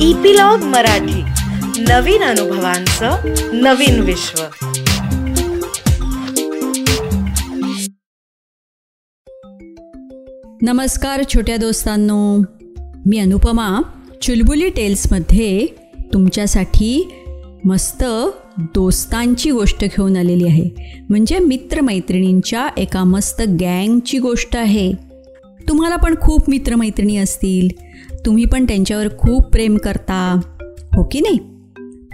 Epilogue Marathi. नवीन अनुभवांचं नवीन विश्व. नमस्कार छोट्या दोस्तांनो. मी अनुपमा चुलबुली टेल्समध्ये तुमच्यासाठी मस्त दोस्तांची गोष्ट घेऊन आलेली आहे. म्हणजे मित्रमैत्रिणींच्या एका मस्त गँगची गोष्ट आहे. तुम्हाला पण खूप मित्रमैत्रिणी असतील. तुम्ही पण त्यांच्यावर खूप प्रेम करता. हो की नाही?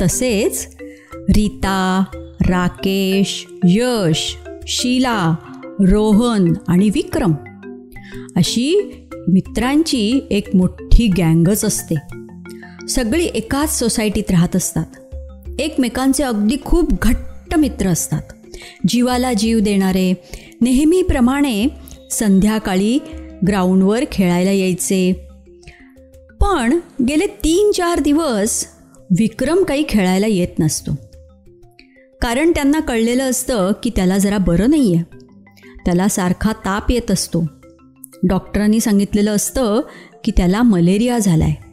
तसेच रीता राकेश यश शीला रोहन आणि विक्रम अशी मित्रांची एक मोठी गँगच असते. सगळी एकाच सोसायटीत राहत असतात. एकमेकांचे अगदी खूप घट्ट मित्र असतात. जीवाला जीव देणारे नेहमीप्रमाणे संध्याकाळी ग्राउंडवर खेळायला यायचे. पण गेले तीन चार दिवस विक्रम काही खेळायला येत नसतो. कारण त्यांना कळलेलं असतं की त्याला जरा बरं नाही आहे त्याला सारखा ताप येत असतो. डॉक्टरांनी सांगितलेलं असतं की त्याला मलेरिया झाला आहे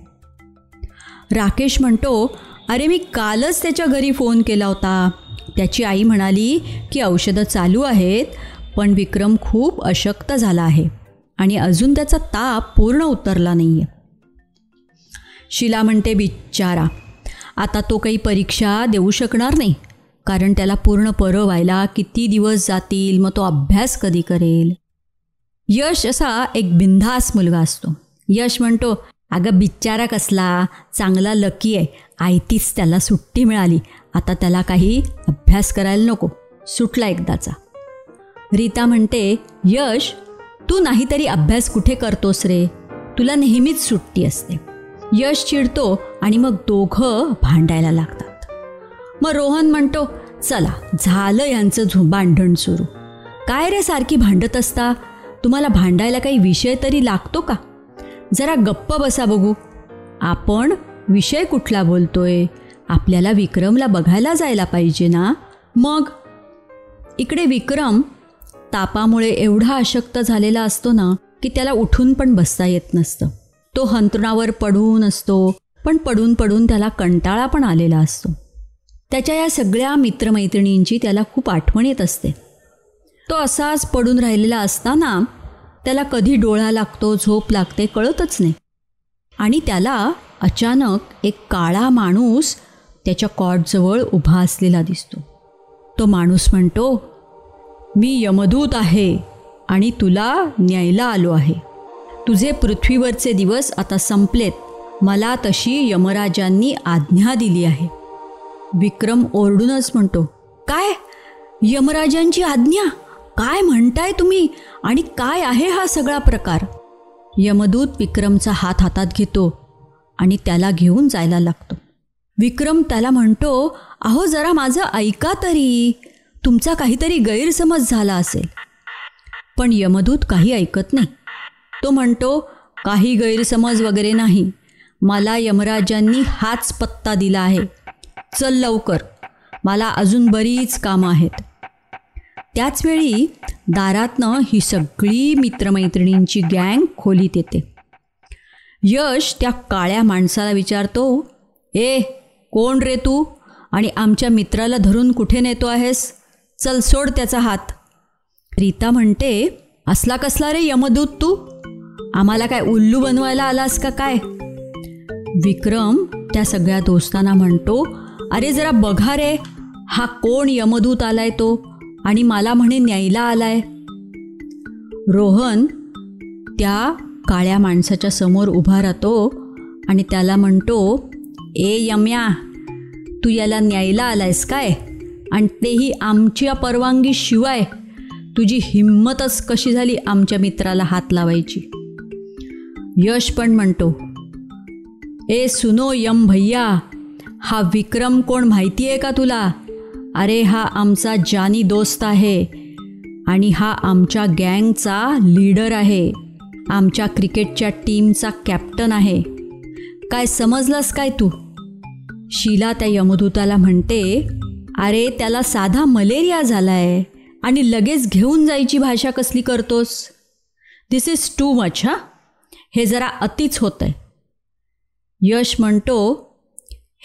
राकेश म्हणतो अरे मी कालच त्याच्या घरी फोन केला होता. त्याची आई म्हणाली की औषधं चालू आहेत पण विक्रम खूप अशक्त झाला आहे आणि अजून त्याचा ताप पूर्ण उतरला नाही आहे शिला म्हणते बिचारा आता तो काही परीक्षा देऊ शकणार नाही. कारण त्याला पूर्ण परं व्हायला किती दिवस जातील मग तो अभ्यास कधी करेल? यश असा एक बिंधास मुलगा असतो. यश म्हणतो अगं बिचारा कसला चांगला लकी आहे. आयतीच त्याला सुट्टी मिळाली. आता त्याला काही अभ्यास करायला नको. सुटला एकदाचा. रीता म्हणते यश तू नाहीतरी अभ्यास कुठे करतोस रे? तुला नेहमीच सुट्टी असते. यश चिडतो आणि मग दोघं भांडायला लागतात. मग रोहन म्हणतो चला झालं यांचं झु भांडण सुरू. काय रे सारखी भांडत असता? तुम्हाला भांडायला काही विषय तरी लागतो का? जरा गप्प बसा बघू. आपण विषय कुठला बोलतोय? आपल्याला विक्रमला बघायला जायला पाहिजे ना? मग इकडे विक्रम तापामुळे एवढा अशक्त झालेला असतो ना की त्याला उठून पण बसता येत नसतं. तो हंतरुणावर पडून असतो पण पडून पडून त्याला कंटाळा पण आलेला असतो. त्याच्या या सगळ्या मित्रमैत्रिणींची त्याला खूप आठवण येत असते. तो असाच पडून राहिलेला असताना त्याला कधी डोळा लागतो झोप लागते कळतच नाही. आणि त्याला अचानक एक काळा माणूस त्याच्या कॉटजवळ उभा असलेला दिसतो. तो माणूस म्हणतो मी यमदूत आहे आणि तुला न्यायला आलो आहे. तुझे पृथ्वीवरचे दिवस आता संपलेत. मला तशी यमराजांनी आज्ञा दिली आहे. विक्रम ओरडूनच म्हणतो काय? यमराजांची आज्ञा? काय म्हणताय तुम्ही? आणि काय आहे हा सगळा प्रकार? यमदूत विक्रमचा हात हातात घेतो आणि त्याला घेऊन जायला लागतो. विक्रम त्याला म्हणतो अहो जरा माझं ऐका तरी. तुमचा काहीतरी गैरसमज झाला असेल. पण यमदूत काही ऐकत नाही. तो म्हणतो काही गैरसमज वगैरे नाही. मला यमराजांनी हाच पत्ता दिला आहे. चल लवकर. मला अजून बरीच कामं आहेत. त्याचवेळी दारातनं ही सगळी मित्रमैत्रिणींची गँग खोलीत येते. यश त्या काळ्या माणसाला विचारतो ए कोण रे तू? आणि आमच्या मित्राला धरून कुठे नेतो आहेस? चल सोड त्याचा हात. रीता म्हणते असला कसला रे यमदूत तू? आम्हाला काय उल्लू बनवायला आलास का काय? विक्रम त्या सगळ्या दोस्तांना म्हणतो अरे जरा बघा रे हा कोण यमदूत आलाय तो? आणि मला म्हणे न्यायला आलाय. रोहन त्या काळ्या माणसाच्या समोर उभा राहतो आणि त्याला म्हणतो ए यम्या तू याला न्यायला आलायस काय? आणि तेही आमच्या परवानगीशिवाय तुझी हिंमतच कशी झाली आमच्या मित्राला हात लावायची? यश पण म्हणतो. ए सुनो यम भैया हा विक्रम कोण माहिती आहे का तुला? अरे हा आमचा जानी दोस्त आहे आणि हा आमच्या गँगचा लीडर आहे. आमच्या क्रिकेटच्या टीमचा कॅप्टन आहे. काय समजलास काय तू? शीला त्या यमदूताला म्हणते अरे त्याला साधा मलेरिया झाला आहे आणि लगेच घेऊन जायची भाषा कसली करतोस? दिस इज टू मच हा हे जरा अतिच होतं आहे यश म्हणतो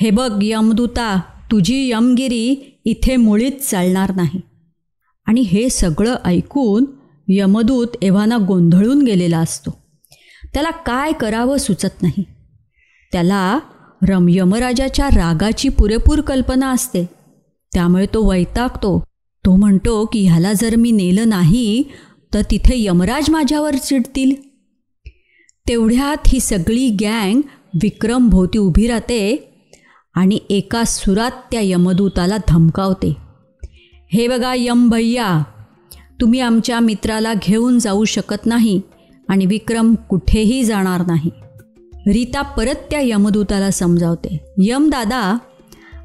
हे बघ यमदूता तुझी यमगिरी इथे मुळीच चालणार नाही. आणि हे सगळं ऐकून यमदूत एव्हाना गोंधळून गेलेला असतो. त्याला काय करावं सुचत नाही. त्याला रम यमराजाच्या रागाची पुरेपूर कल्पना असते. त्यामुळे तो वैतागतो. तो म्हणतो की ह्याला जर मी नेलं नाही तर तिथे यमराज माझ्यावर चिडतील. तेवढ्यात ही सगळी गँग विक्रम भोवती उभी राहते आणि एका सुरात त्या यमदूताला धमकावते. हे बघा यम भैया तुम्ही आमच्या मित्राला घेऊन जाऊ शकत नाही आणि विक्रम कुठेही जाणार नाही. रीता परत त्या यमदूताला समजावते. यम दादा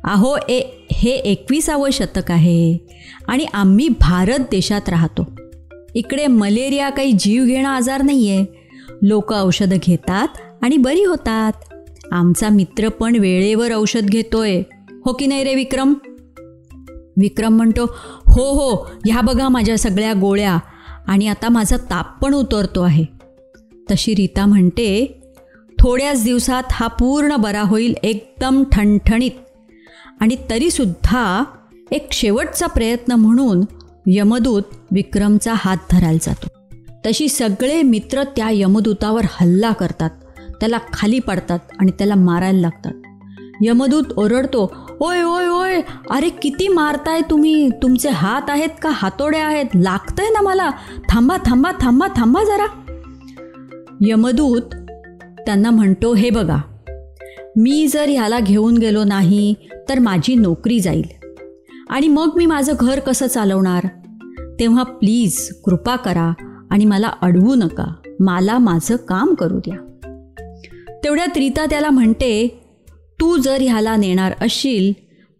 अहो ए हे एकविसावं शतक आहे आणि आम्ही भारत देशात राहतो. इकडे मलेरिया काही जीव घेणं आजार नाही आहे लोक औषधं घेतात आणि बरी होतात. आमचा मित्र पण वेळेवर औषध घेतोय. हो की नाही रे विक्रम? विक्रम म्हणतो हो हो ह्या बघा माझ्या सगळ्या गोळ्या. आणि आता माझा ताप पण उतरतो आहे. तशी रीता म्हणते थोड्याच दिवसात हा पूर्ण बरा होईल एकदम ठणठणीत. आणि तरीसुद्धा एक शेवटचा प्रयत्न म्हणून यमदूत विक्रमचा हात धरायला जातो. तशी सगळे मित्र त्या यमदूतावर हल्ला करतात. त्याला खाली पडतात आणि त्याला मारायला लागतात. यमदूत ओरडतो ओय ओय ओय अरे किती मारताय तुम्ही? तुमचे हात आहेत का? हातोडे आहेत? लागतंय ना मला? थांबा थांबा थांबा थांबा जरा. यमदूत त्यांना म्हणतो हे बघा मी जर ह्याला घेऊन गेलो नाही तर माझी नोकरी जाईल. आणि मग मी माझं घर कसं चालवणार? तेव्हा प्लीज कृपा करा आणि मला अडवू नका. मला माझं काम करू द्या. तेवढ्यात रीता त्याला म्हणते तू जर ह्याला नेणार असशील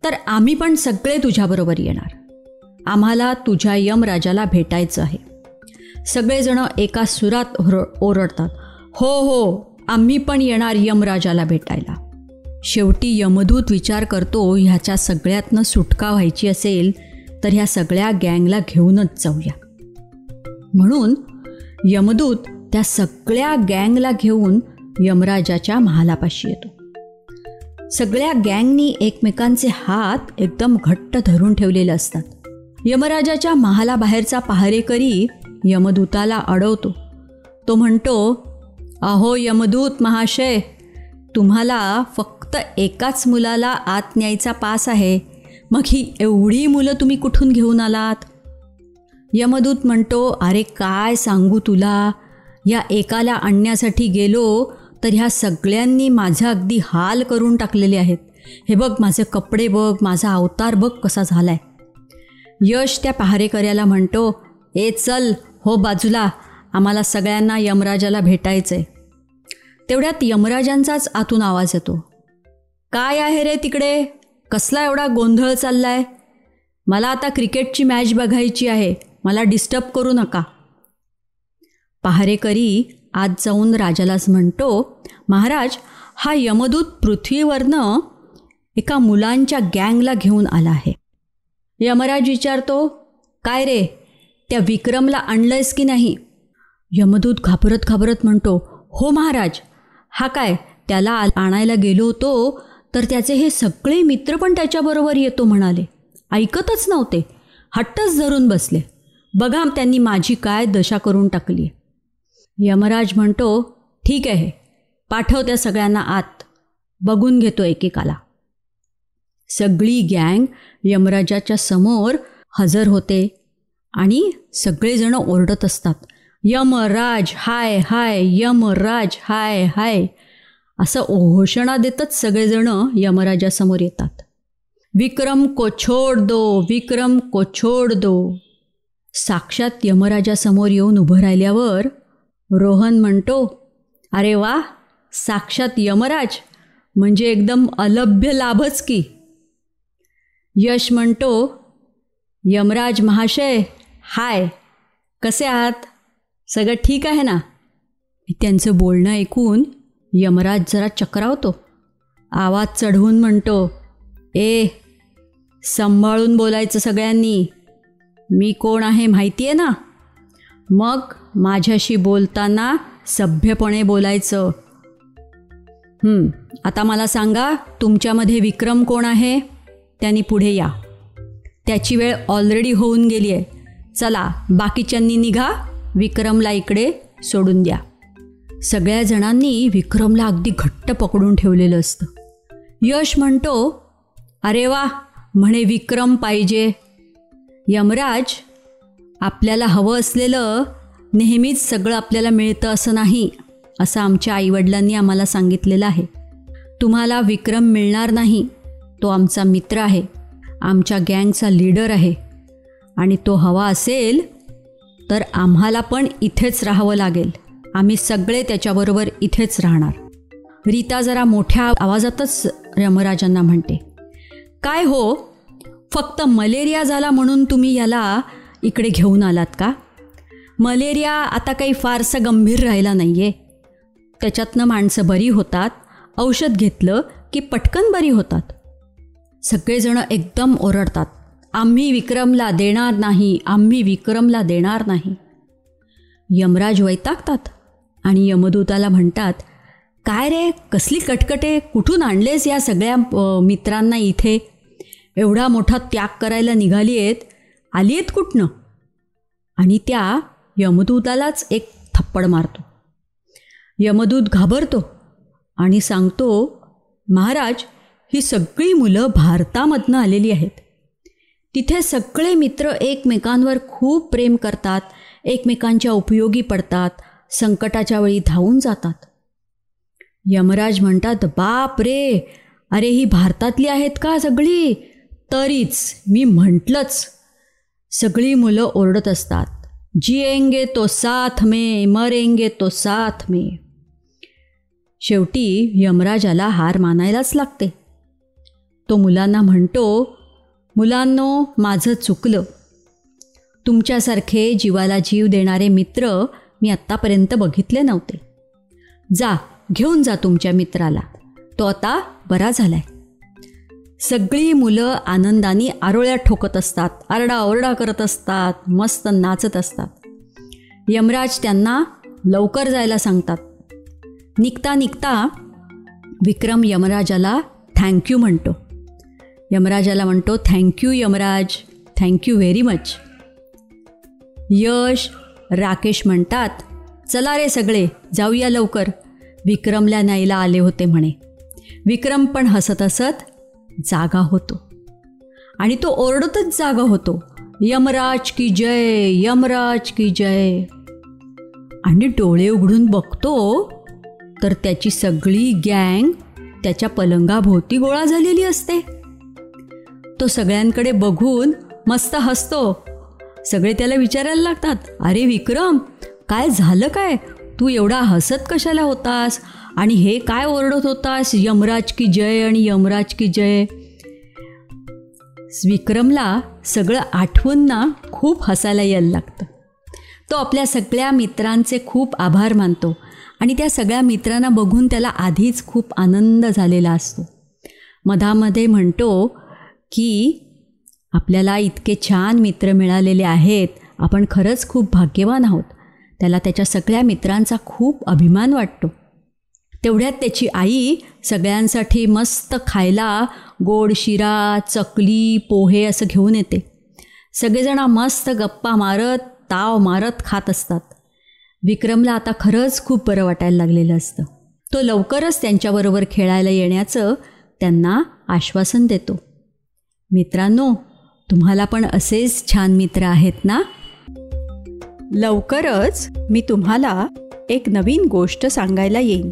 तर आम्ही पण सगळे तुझ्याबरोबर येणार. आम्हाला तुझ्या यमराजाला भेटायचं आहे. सगळेजणं एका सुरात ओरडतात हो हो आम्ही पण येणार यमराजाला भेटायला. शेवटी यमदूत विचार करतो ह्याच्या सगळ्यातनं सुटका व्हायची असेल तर ह्या सगळ्या गँगला घेऊनच जाऊया. म्हणून यमदूत त्या सगळ्या गँगला घेऊन यमराजाच्या महालापाशी येतो. सगळ्या गँगनी एकमेकांचे हात एकदम घट्ट धरून ठेवलेले असतात. यमराजाच्या महालाबाहेरचा पहारेकरी यमदूताला अडवतो. तो म्हणतो अहो यमदूत महाशय तुम्हाला फक्त एकाच मुलाला आत न्यायचा पास आहे. मग ही एवढी मुलं तुम्ही कुठून घेऊन आलात? यमदूत म्हणतो अरे काय सांगू तुला? या एकाला आणण्यासाठी गेलो तर ह्या सगळ्यांनी माझा अगदी हाल करून टाकलेले आहेत. हे बघ माझे कपडे बघ माझा अवतार बघ कसा झाला आहे यश त्या पहारेकऱ्याला म्हणतो ए चल हो बाजूला आम्हाला सगळ्यांना यमराजाला भेटायचं आहे तेवढ्यात यमराजांचाच आतून आवाज येतो. काय आहे रे तिकडे? कसला एवढा गोंधळ चाललाय? मला आता क्रिकेटची मॅच बघायची आहे. मला डिस्टर्ब करू नका. पहारेकरी आज जाऊन राजालाच म्हणतो महाराज हा यमदूत पृथ्वीवरनं एका मुलांच्या गँगला घेऊन आला आहे. यमराज विचारतो काय रे त्या विक्रमला आणलंयस की नाही? यमदूत घाबरत घाबरत म्हणतो हो महाराज हा काय त्याला आणायला गेलो होतो तर त्याचे हे सगळे मित्र पण त्याच्याबरोबर येतो म्हणाले. ऐकतच नव्हते. हट्टच धरून बसले. बघा त्यांनी माझी काय दशा करून टाकली. यमराज म्हणतो ठीक आहे पाठव त्या सगळ्यांना आत. बघून घेतो एकेकाला. सगळी गँग यमराजाच्या समोर हजर होते आणि सगळेजण ओरडत असतात. यमराज हाय हाय यमराज हाय हाय. असं घोषणा देतच सगळेजण यमराजासमोर येतात. विक्रम को छोड दो विक्रम को छोड दो. साक्षात यमराजासमोर येऊन उभं राहिल्यावर रोहन म्हणतो अरे वा साक्षात यमराज म्हणजे एकदम अलभ्य लाभच की. यश म्हणतो यमराज महाशय हाय कसे आहात? सगळं ठीक आहे ना? त्यांचं बोलणं ऐकून यमराज जरा चक्रावतो. आवाज चढवून म्हणतो ए सांभाळून बोलायचं सगळ्यांनी. मी कोण आहे माहिती आहे ना? मग माझ्याशी बोलताना सभ्यपणे बोलायचं. आता मला सांगा तुमच्यामध्ये विक्रम कोण आहे? त्यांनी पुढे या. त्याची वेळ ऑलरेडी होऊन गेली आहे चला बाकीच्यांनी निघा विक्रमला इकडे सोडून द्या. सगळ्या जणांनी विक्रमला अगदी घट्ट पकडून ठेवलेलं असतं. यश म्हणतो अरे वा म्हणे विक्रम पाहिजे. यमराज आपल्याला हवं असलेलं नेहमीच सगळं आपल्याला मिळतं असं नाही असं आमच्या आईवडिलांनी आम्हाला सांगितलेलं आहे. तुम्हाला विक्रम मिळणार नाही तो आमचा मित्र आहे आमच्या गँगचा लीडर आहे. आणि तो हवा असेल तर आम्हाला पण इथेच राहावं लागेल. आम्ही सगळे त्याच्याबरोबर इथेच राहणार. रीता जरा मोठ्या आवाजातच यमराजांना म्हणते काय हो? फक्त मलेरिया झाला म्हणून तुम्ही याला इकडे घेऊन आलात का? मलेरिया आता काही फारसं गंभीर राहिला नाही आहे त्याच्यातनं माणसं बरी होतात औषध घेतलं की पटकन बरी होतात. सगळेजणं एकदम ओरडतात आम्ही विक्रमला देणार नाही आम्ही विक्रमला देणार नाही. यमराज वैतागतात आणि यमदूताला म्हणतात काय रे कसली कटकटे कुठून आणलेस या सगळ्या मित्रांना इथे? एवढा मोठा त्याग करायला निघाली आहेत आली आहेत कुठनं? आणि त्या यमदूतालाच एक थप्पड मारतो. यमदूत घाबरतो आणि सांगतो महाराज ही सगळी मुलं भारतामधनं आलेली आहेत. तिथे सगळे मित्र एकमेकांवर खूप प्रेम करतात एकमेकांच्या उपयोगी पडतात संकटाच्या वेळी धावून जातात. यमराज म्हणतात बाप रे! अरे ही भारतातली आहेत का सगळी? तरीच मी म्हटलंच सगळी मुलं ओरडत असतात. जिएंगे तो साथ में मरेंगे तो साथ में. शेवटी यमराजाला हार मानायलाच लागते. तो मुलांना म्हणतो मुलांनो माझं चुकलं. तुमच्यासारखे जीवाला जीव देणारे मित्र मी आत्तापर्यंत बघितले नव्हते. जा घेऊन जा तुमच्या मित्राला. तो आता बरा झालाय. सगळी मुलं आनंदाने आरोळ्या ठोकत असतात आरडाओरडा करत असतात मस्त नाचत असतात. यमराज त्यांना लवकर जायला सांगतात. निघता निघता विक्रम यमराजाला थँक्यू म्हणतो. यमराजाला म्हणतो thank you Yamraj. Thank you very much Yash Rakesh म्हणतात चला रे सगळे जाऊया लवकर. विक्रमला न्यायला आले होते म्हणे. विक्रम पण हसत हसत जागा होतो. आणि तो ओरडतच जागा होतो. यमराज की जय यमराज की जय. आणि डोळे उघडून बघतो तर त्याची सगळी गँग त्याच्या पलंगाभोवती गोळा झालेली असते. तो सगळ्यांकडे बघून मस्त हसतो. सगळे त्याला विचारायला लागतात अरे विक्रम काय झालं काय? तू एवढा हसत कशाला होतास? आणि हे काय ओरडत होतास? यमराज की जय आणि यमराज की जय. विक्रमला सगळं आठवून ना खूप हसायला यायला लागतं. तो आपल्या सगळ्या मित्रांचे खूप आभार मानतो आणि त्या सगळ्या मित्रांना बघून त्याला आधीच खूप आनंद झालेला असतो. मधामध्ये म्हणतो की आपल्याला इतके छान मित्र मिळालेले आहेत. आपण खरंच खूप भाग्यवान आहोत. त्याला त्याच्या सगळ्या मित्रांचा खूप अभिमान वाटतो. तेवढ्यात त्याची आई सगळ्यांसाठी मस्त खायला गोड शिरा चकली पोहे असं घेऊन येते. सगळेजण मस्त गप्पा मारत ताव मारत खात असतात. विक्रमला आता खरंच खूप बरं वाटायला लागलेलं असतं. तो लवकरच त्यांच्याबरोबर खेळायला येण्याचं त्यांना आश्वासन देतो. मित्रांनो तुम्हाला पण असेच छान मित्र आहेत ना? लवकरच मी तुम्हाला एक नवीन गोष्ट सांगायला येईन.